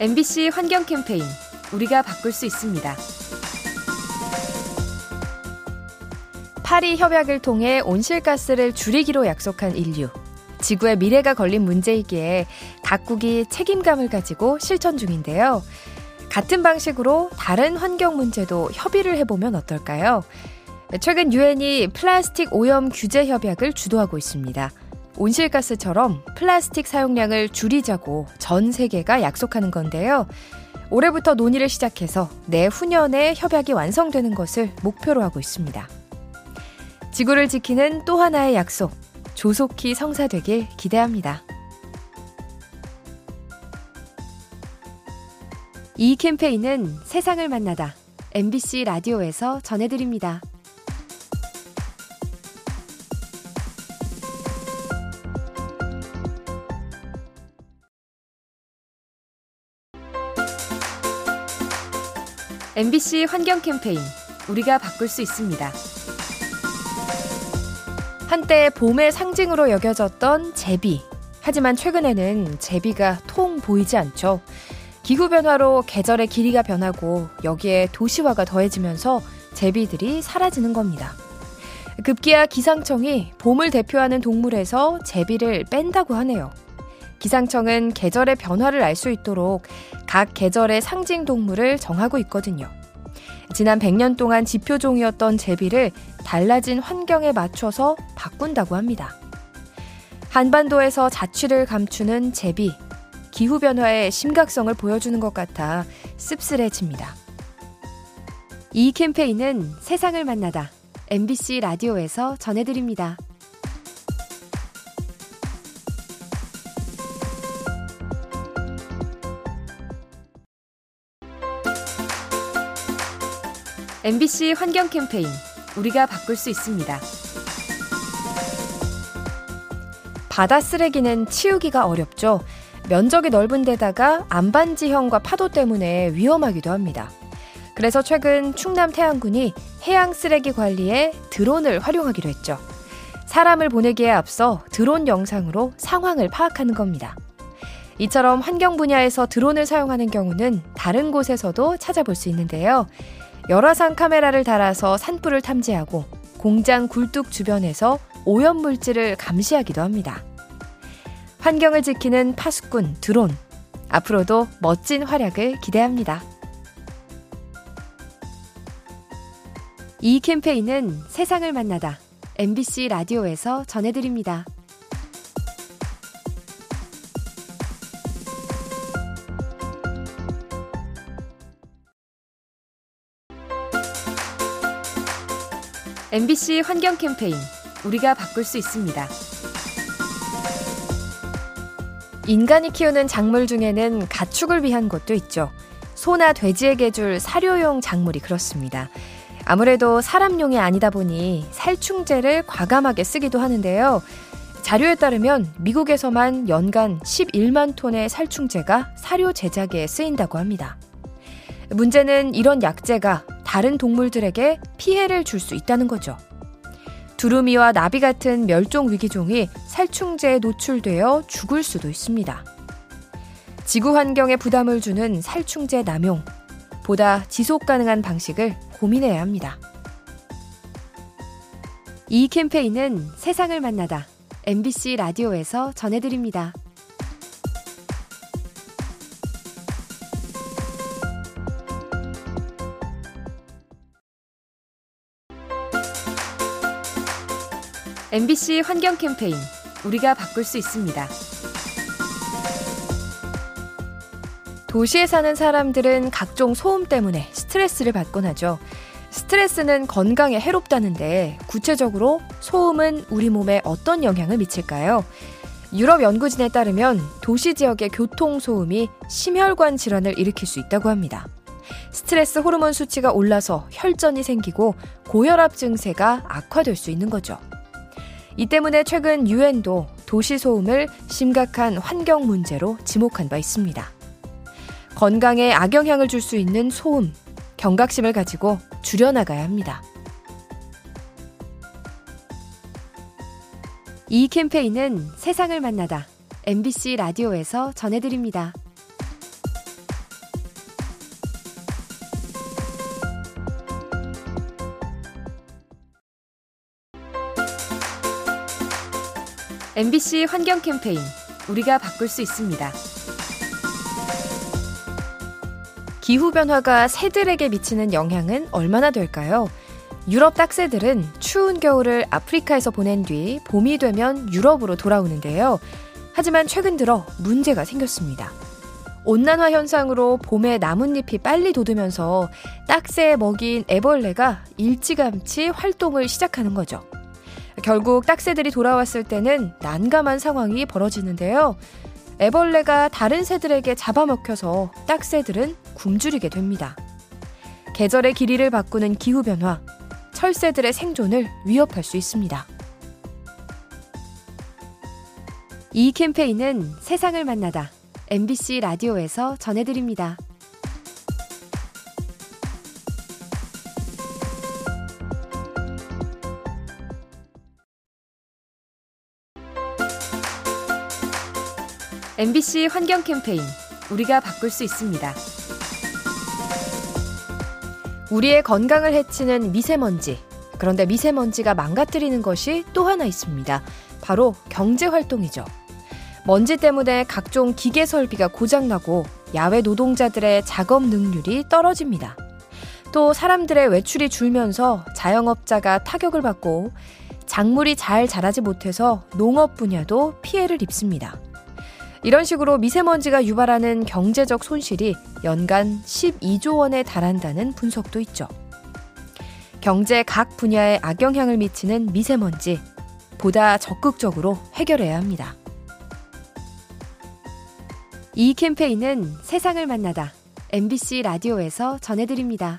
MBC 환경 캠페인 우리가 바꿀 수 있습니다. 파리 협약을 통해 온실가스를 줄이기로 약속한 인류. 지구의 미래가 걸린 문제이기에 각국이 책임감을 가지고 실천 중인데요. 같은 방식으로 다른 환경 문제도 협의를 해보면 어떨까요? 최근 유엔이 플라스틱 오염 규제 협약을 주도하고 있습니다. 온실가스처럼 플라스틱 사용량을 줄이자고 전 세계가 약속하는 건데요. 올해부터 논의를 시작해서 내후년에 협약이 완성되는 것을 목표로 하고 있습니다. 지구를 지키는 또 하나의 약속, 조속히 성사되길 기대합니다. 이 캠페인은 세상을 만나다 MBC 라디오에서 전해드립니다. MBC 환경 캠페인 우리가 바꿀 수 있습니다. 한때 봄의 상징으로 여겨졌던 제비. 하지만 최근에는 제비가 통 보이지 않죠. 기후변화로 계절의 길이가 변하고 여기에 도시화가 더해지면서 제비들이 사라지는 겁니다. 급기야 기상청이 봄을 대표하는 동물에서 제비를 뺀다고 하네요. 기상청은 계절의 변화를 알 수 있도록 각 계절의 상징 동물을 정하고 있거든요. 지난 100년 동안 지표종이었던 제비를 달라진 환경에 맞춰서 바꾼다고 합니다. 한반도에서 자취를 감추는 제비. 기후변화의 심각성을 보여주는 것 같아 씁쓸해집니다. 이 캠페인은 세상을 만나다 MBC 라디오에서 전해드립니다. MBC 환경 캠페인 우리가 바꿀 수 있습니다. 바다 쓰레기는 치우기가 어렵죠. 면적이 넓은 데다가 안반지형과 파도 때문에 위험하기도 합니다. 그래서 최근 충남 태안군이 해양 쓰레기 관리에 드론을 활용하기로 했죠. 사람을 보내기에 앞서 드론 영상으로 상황을 파악하는 겁니다. 이처럼 환경 분야에서 드론을 사용하는 경우는 다른 곳에서도 찾아볼 수 있는데요. 열화상 카메라를 달아서 산불을 탐지하고 공장 굴뚝 주변에서 오염물질을 감시하기도 합니다. 환경을 지키는 파수꾼 드론. 앞으로도 멋진 활약을 기대합니다. 이 캠페인은 세상을 만나다 MBC 라디오에서 전해드립니다. MBC 환경 캠페인 우리가 바꿀 수 있습니다. 인간이 키우는 작물 중에는 가축을 위한 것도 있죠. 소나 돼지에게 줄 사료용 작물이 그렇습니다. 아무래도 사람용이 아니다 보니 살충제를 과감하게 쓰기도 하는데요. 자료에 따르면 미국에서만 연간 11만 톤의 살충제가 사료 제작에 쓰인다고 합니다. 문제는 이런 약재가 다른 동물들에게 피해를 줄 수 있다는 거죠. 두루미와 나비 같은 멸종 위기종이 살충제에 노출되어 죽을 수도 있습니다. 지구 환경에 부담을 주는 살충제 남용, 보다 지속 가능한 방식을 고민해야 합니다. 이 캠페인은 세상을 만나다 MBC 라디오에서 전해드립니다. MBC 환경 캠페인 우리가 바꿀 수 있습니다. 도시에 사는 사람들은 각종 소음 때문에 스트레스를 받곤 하죠. 스트레스는 건강에 해롭다는데 구체적으로 소음은 우리 몸에 어떤 영향을 미칠까요? 유럽 연구진에 따르면 도시 지역의 교통 소음이 심혈관 질환을 일으킬 수 있다고 합니다. 스트레스 호르몬 수치가 올라서 혈전이 생기고 고혈압 증세가 악화될 수 있는 거죠. 이 때문에 최근 유엔도 도시 소음을 심각한 환경 문제로 지목한 바 있습니다. 건강에 악영향을 줄 수 있는 소음, 경각심을 가지고 줄여나가야 합니다. 이 캠페인은 세상을 만나다 MBC 라디오에서 전해드립니다. MBC 환경 캠페인 우리가 바꿀 수 있습니다. 기후 변화가 새들에게 미치는 영향은 얼마나 될까요? 유럽 딱새들은 추운 겨울을 아프리카에서 보낸 뒤 봄이 되면 유럽으로 돌아오는데요. 하지만 최근 들어 문제가 생겼습니다. 온난화 현상으로 봄에 나뭇잎이 빨리 돋으면서 딱새의 먹이인 애벌레가 일찌감치 활동을 시작하는 거죠. 결국 딱새들이 돌아왔을 때는 난감한 상황이 벌어지는데요. 애벌레가 다른 새들에게 잡아먹혀서 딱새들은 굶주리게 됩니다. 계절의 길이를 바꾸는 기후변화, 철새들의 생존을 위협할 수 있습니다. 이 캠페인은 세상을 만나다 MBC 라디오에서 전해드립니다. MBC 환경 캠페인 우리가 바꿀 수 있습니다. 우리의 건강을 해치는 미세먼지. 그런데 미세먼지가 망가뜨리는 것이 또 하나 있습니다. 바로 경제 활동이죠. 먼지 때문에 각종 기계 설비가 고장나고 야외 노동자들의 작업 능률이 떨어집니다. 또 사람들의 외출이 줄면서 자영업자가 타격을 받고 작물이 잘 자라지 못해서 농업 분야도 피해를 입습니다. 이런 식으로 미세먼지가 유발하는 경제적 손실이 연간 12조 원에 달한다는 분석도 있죠. 경제 각 분야에 악영향을 미치는 미세먼지, 보다 적극적으로 해결해야 합니다. 이 캠페인은 세상을 만나다 MBC 라디오에서 전해드립니다.